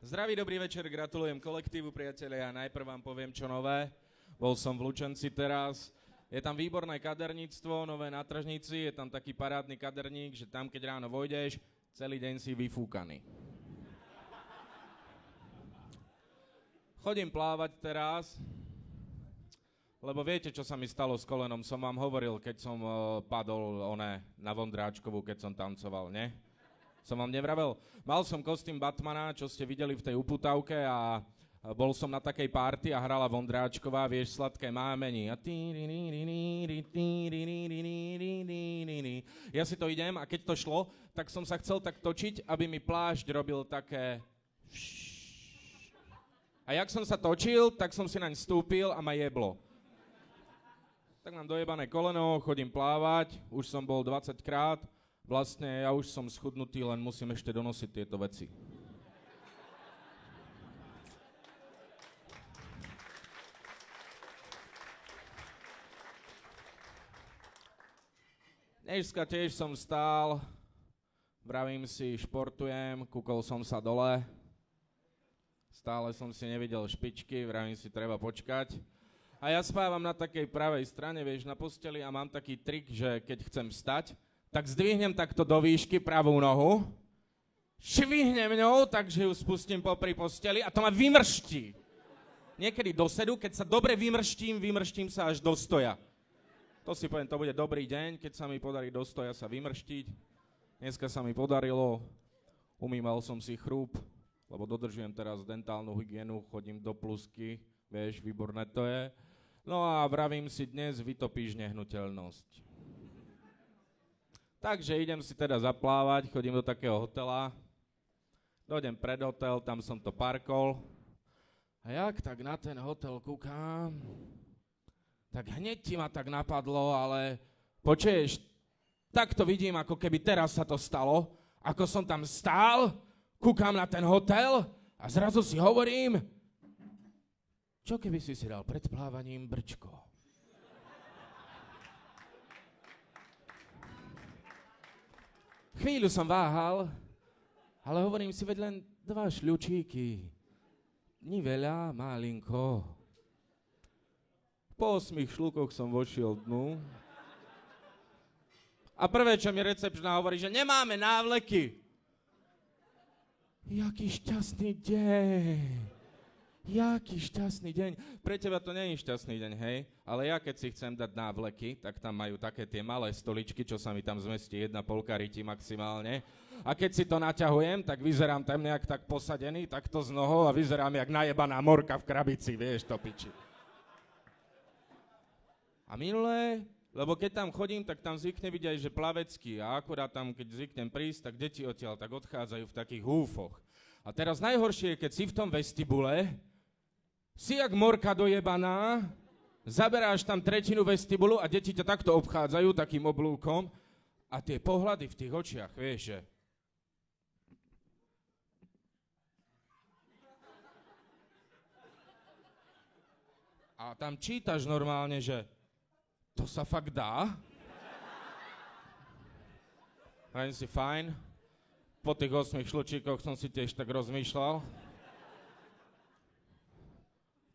Zdraví, dobrý večer, gratulujem kolektívu, priatelia. Najprv vám poviem, čo nové. Bol som v Lučenci teraz. Je tam výborné kaderníctvo, nové na tržnici, je tam taký parádny kaderník, že tam, keď ráno vojdeš, celý deň si vyfúkaný. Chodím plávať teraz, lebo viete, čo sa mi stalo s kolenom. Som vám hovoril, keď som uh, padol one, na Vondráčkovú, keď som tancoval, ne? Som vám nevravel? Mal som kostým Batmana, čo ste videli v tej uputavke a bol som na takej party a hrala Vondráčková, vieš, sladké mámení. A ja si to idem a keď to šlo, tak som sa chcel tak točiť, aby mi plášť robil také... A jak som sa točil, tak som si naň stúpil a ma jeblo. Tak mám dojebané koleno, chodím plávať, už som bol 20 krát, Vlastne ja už som schudnutý, len musím ešte donosiť tieto veci. Dneska tiež som stál, vravím si, športujem, kúkol som sa dole, stále som si nevidel špičky, vravím si, treba počkať. A ja spávam na takej pravej strane, vieš, na posteli a mám taký trik, že keď chcem stať, tak zdvihnem takto do výšky pravú nohu, švihnem ňou, takže ju spustím popri posteli a to ma vymrští. Niekedy do sedu, keď sa dobre vymrštím, vymrštím sa až do stoja. To si poviem, to bude dobrý deň, keď sa mi podarí do stoja sa vymrštiť. Dneska sa mi podarilo, umýval som si chrúb, lebo dodržujem teraz dentálnu hygienu, chodím do plusky, vieš, výborné to je. No a vravím si, dnes vytopíš nehnuteľnosť. Takže idem si teda zaplávať, chodím do takého hotela, dojdem pred hotel, tam som to parkol. A jak tak na ten hotel kúkam, tak hneď ti ma tak napadlo, ale počuješ, tak to vidím, ako keby teraz sa to stalo, ako som tam stál, kúkam na ten hotel a zrazu si hovorím, čo keby si si dal pred plávaním brčko? Chvíľu som váhal, ale hovorím si, veď len dva šľučíky. Ni veľa, malinko. Po osmých šľukoch som vošiel dnu. A prvé, čo mi recepčná hovorí, že nemáme návleky. Jaký šťastný deň. Jaký šťastný deň. Pre teba to nie je šťastný deň, hej? Ale ja keď si chcem dať návleky, tak tam majú také tie malé stoličky, čo sa mi tam zmestí jedna polka ryti maximálne. A keď si to naťahujem, tak vyzerám tam nejak tak posadený, takto z nohou a vyzerám jak najebaná morka v krabici, vieš to piči. A minulé, lebo keď tam chodím, tak tam zvykne byť aj, že plavecký a akurát tam, keď zvyknem prísť, tak deti odtiaľ tak odchádzajú v takých húfoch. A teraz najhoršie je, keď si v tom vestibule si jak morka dojebaná, zaberáš tam tretinu vestibulu a deti ťa takto obchádzajú takým oblúkom a tie pohľady v tých očiach, vieš, že... A tam čítaš normálne, že to sa fakt dá? Len si fajn. Po tých osmých šlučíkoch som si tiež tak rozmýšľal.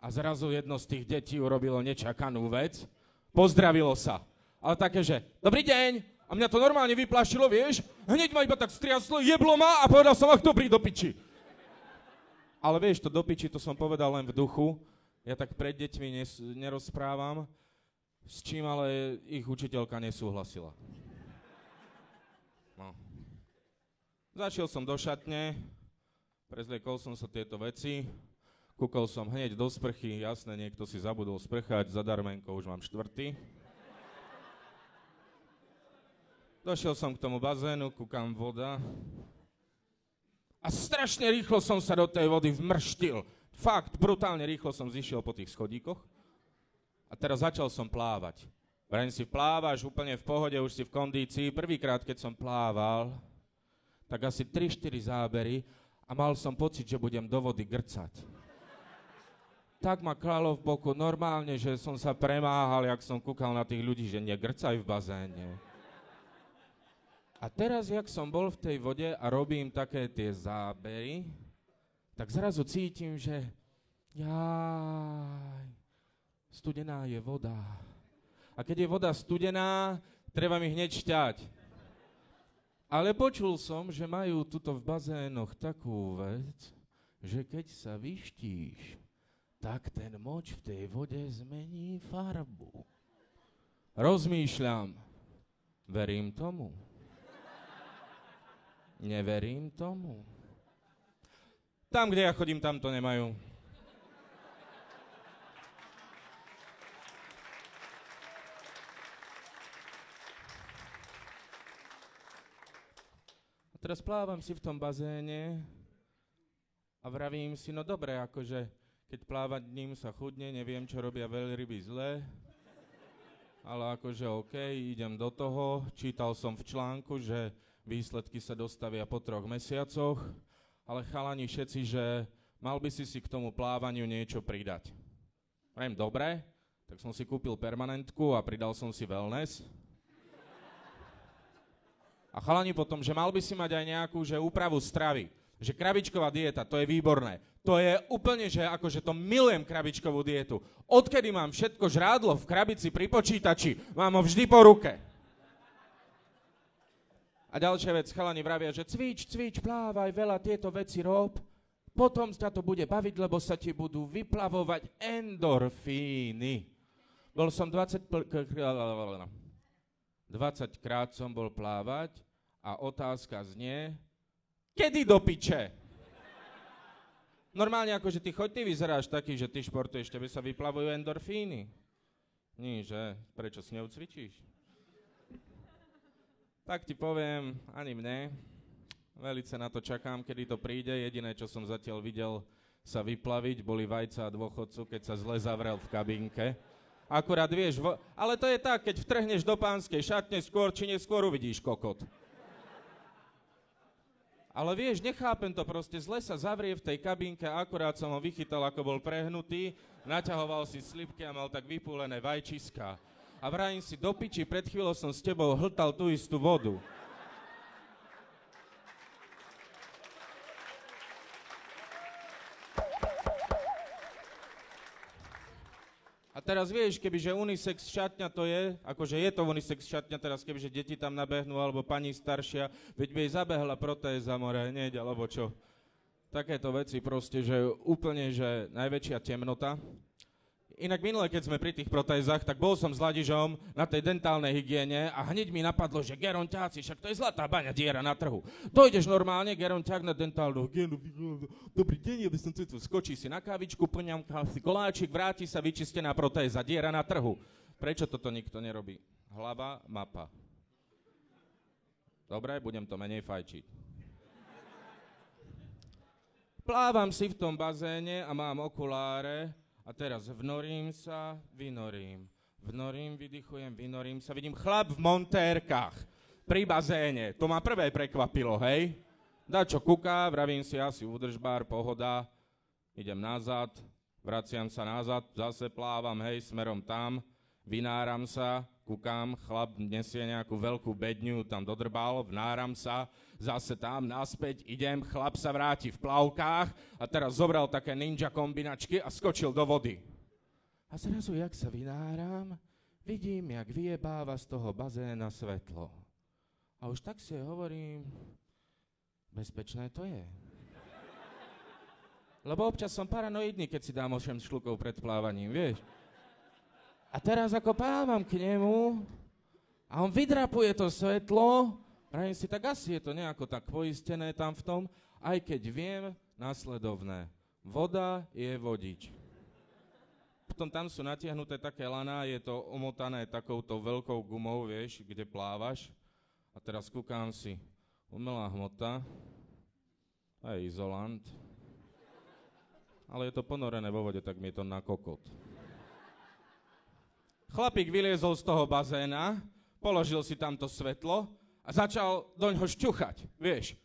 A zrazu jedno z tých detí urobilo nečakanú vec. Pozdravilo sa. Ale také, že dobrý deň. A mňa to normálne vyplašilo, vieš? Hneď ma iba tak striaslo, jeblo ma a povedal som, ach, dobrý, do piči. Ale vieš, to do piči, to som povedal len v duchu. Ja tak pred deťmi nes- nerozprávam, s čím ale ich učiteľka nesúhlasila. No. Zašiel som do šatne, prezliekol som sa tieto veci, Kúkol som hneď do sprchy, jasné, niekto si zabudol sprchať, zadarmenko už mám štvrtý. Došiel som k tomu bazénu, kúkam voda. A strašne rýchlo som sa do tej vody vmrštil. Fakt, brutálne rýchlo som zišiel po tých schodíkoch. A teraz začal som plávať. Vrajím si, plávaš úplne v pohode, už si v kondícii. Prvýkrát, keď som plával, tak asi 3-4 zábery a mal som pocit, že budem do vody grcať tak ma klalo v boku normálne, že som sa premáhal, jak som kúkal na tých ľudí, že negrcaj v bazéne. A teraz, jak som bol v tej vode a robím také tie zábery, tak zrazu cítim, že jaj, studená je voda. A keď je voda studená, treba mi hneď šťať. Ale počul som, že majú tuto v bazénoch takú vec, že keď sa vyštíš, tak ten moč v tej vode zmení farbu. Rozmýšľam, verím tomu. Neverím tomu. Tam, kde ja chodím, tam to nemajú. A teraz plávam si v tom bazéne a vravím si, no dobre, akože keď plávať ním sa chudne, neviem, čo robia veľryby zle, ale akože OK, idem do toho. Čítal som v článku, že výsledky sa dostavia po troch mesiacoch, ale chalani všetci, že mal by si si k tomu plávaniu niečo pridať. Viem, dobre, tak som si kúpil permanentku a pridal som si wellness. A chalani potom, že mal by si mať aj nejakú že úpravu stravy. Že krabičková dieta, to je výborné. To je úplne, že akože to milujem krabičkovú dietu. Odkedy mám všetko žrádlo v krabici pri počítači, mám ho vždy po ruke. A ďalšia vec, chalani vravia, že cvič, cvič, plávaj, veľa tieto veci rob, potom sa to bude baviť, lebo sa ti budú vyplavovať endorfíny. Bol som 20, 20 krát som bol plávať a otázka znie, kedy do piče? Normálne ako, že ty choď, ty vyzeráš taký, že ty športuješ, tebe sa vyplavujú endorfíny. Nie, že? Prečo s ňou cvičíš? Tak ti poviem, ani mne. Velice na to čakám, kedy to príde. Jediné, čo som zatiaľ videl sa vyplaviť, boli vajca a dôchodcu, keď sa zle zavrel v kabínke. Akurát vieš, vo... ale to je tak, keď vtrhneš do pánskej šatne, skôr či neskôr uvidíš kokot. Ale vieš, nechápem to proste, zle sa zavrie v tej kabínke, akurát som ho vychytal, ako bol prehnutý, naťahoval si slipky a mal tak vypúlené vajčiska a vrajím si, do piči, pred chvíľou som s tebou hltal tú istú vodu. Teraz vieš, kebyže unisex šatňa to je, akože je to unisex šatňa teraz, kebyže deti tam nabehnú, alebo pani staršia, veď by jej zabehla protéza more hneď, alebo čo. Takéto veci proste, že úplne, že najväčšia temnota. Inak minule, keď sme pri tých protézach, tak bol som s Ladižom na tej dentálnej hygiene a hneď mi napadlo, že geronťáci, však to je zlatá baňa diera na trhu. Dojdeš normálne, geronťák na dentálnu hygienu, dobrý deň, ja som tu skočí si na kávičku, plňam si koláčik, vráti sa vyčistená protéza, diera na trhu. Prečo toto nikto nerobí? Hlava, mapa. Dobre, budem to menej fajčiť. Plávam si v tom bazéne a mám okuláre, a teraz vnorím sa, vynorím. Vnorím, vydychujem, vynorím sa. Vidím chlap v montérkach pri bazéne. To ma prvé prekvapilo, hej? Da čo kúka, vravím si asi údržbár, pohoda. Idem nazad, vraciam sa nazad, zase plávam, hej, smerom tam. Vynáram sa, kúkam, chlap nesie nejakú veľkú bedňu, tam dodrbal, vnáram sa, zase tam, naspäť, idem, chlap sa vráti v plavkách a teraz zobral také ninja kombinačky a skočil do vody. A zrazu, jak sa vynáram, vidím, jak vyjebáva z toho bazéna svetlo. A už tak si hovorím, bezpečné to je. Lebo občas som paranoidný, keď si dám 8 šlukov pred plávaním, vieš. A teraz ako plávam k nemu a on vydrapuje to svetlo Prajem si, tak asi je to nejako tak poistené tam v tom, aj keď viem následovné. Voda je vodič. Potom tam sú natiahnuté také laná, je to omotané takouto veľkou gumou, vieš, kde plávaš. A teraz kúkam si, umelá hmota, aj izolant, ale je to ponorené vo vode, tak mi je to na kokot. Chlapík vyliezol z toho bazéna, položil si tamto svetlo a začal do ňoho šťuchať, vieš.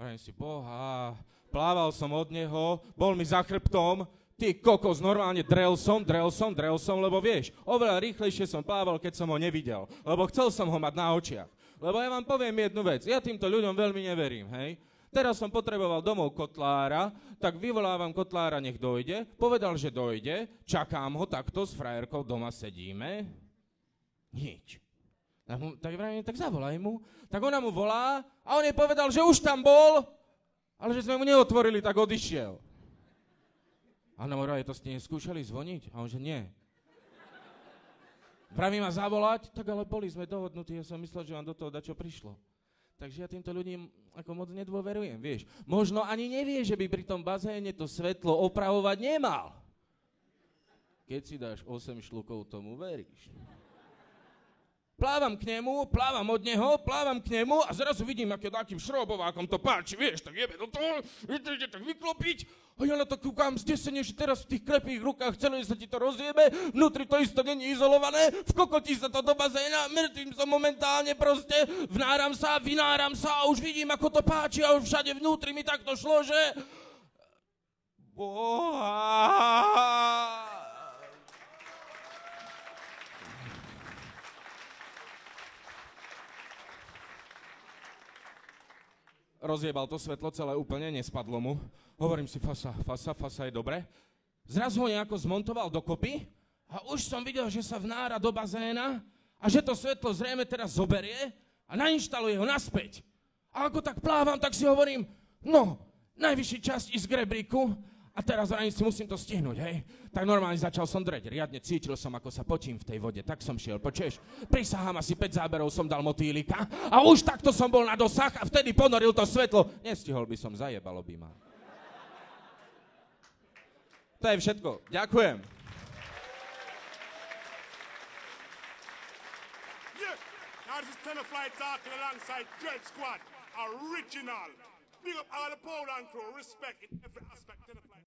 Vrajím si, boha, plával som od neho, bol mi za chrbtom, ty kokos, normálne drel som, drel som, drel som, lebo vieš, oveľa rýchlejšie som plával, keď som ho nevidel, lebo chcel som ho mať na očiach. Lebo ja vám poviem jednu vec, ja týmto ľuďom veľmi neverím, hej. Teraz som potreboval domov kotlára, tak vyvolávam kotlára, nech dojde. Povedal, že dojde, čakám ho takto, s frajerkou doma sedíme. Nič. Tak, tak, tak zavolaj mu. Tak ona mu volá a on jej povedal, že už tam bol, ale že sme mu neotvorili, tak odišiel. A ona mu to ste neskúšali zvoniť? A on že nie. Vraví ma zavolať, tak ale boli sme dohodnutí, ja som myslel, že vám do toho dačo prišlo. Takže ja týmto ľuďom ako moc nedôverujem, vieš. Možno ani nevie, že by pri tom bazéne to svetlo opravovať nemal. Keď si dáš 8 šlukov, tomu veríš. Plávam k nemu, plávam od neho, plávam k nemu a zrazu vidím, aké takým šrobovákom to páči, vieš, tak jebe do toho, ide tak vyklopiť. A ja na to kúkam zdesene, že teraz v tých krepých rukách celé sa ti to rozjebe, vnútri to isto není izolované, v kokoti sa to do bazéna, mŕtvým som momentálne proste, vnáram sa, vynáram sa a už vidím, ako to páči a už všade vnútri mi takto šlo, že... Boha! Rozjebal to svetlo celé úplne, nespadlo mu. Hovorím si, fasa, fasa, fasa je dobre. Zrazu ho nejako zmontoval dokopy a už som videl, že sa vnára do bazéna a že to svetlo zrejme teraz zoberie a nainštaluje ho naspäť. A ako tak plávam, tak si hovorím, no, najvyšší časť ísť k rebríku, a teraz ani si musím to stihnúť, hej. Tak normálne začal som dreť, riadne cítil som, ako sa potím v tej vode, tak som šiel, počuješ, prisahám asi 5 záberov som dal motýlika a už takto som bol na dosah a vtedy ponoril to svetlo. Nestihol by som, zajebalo by ma. To je všetko. Ďakujem. Yeah, now this is.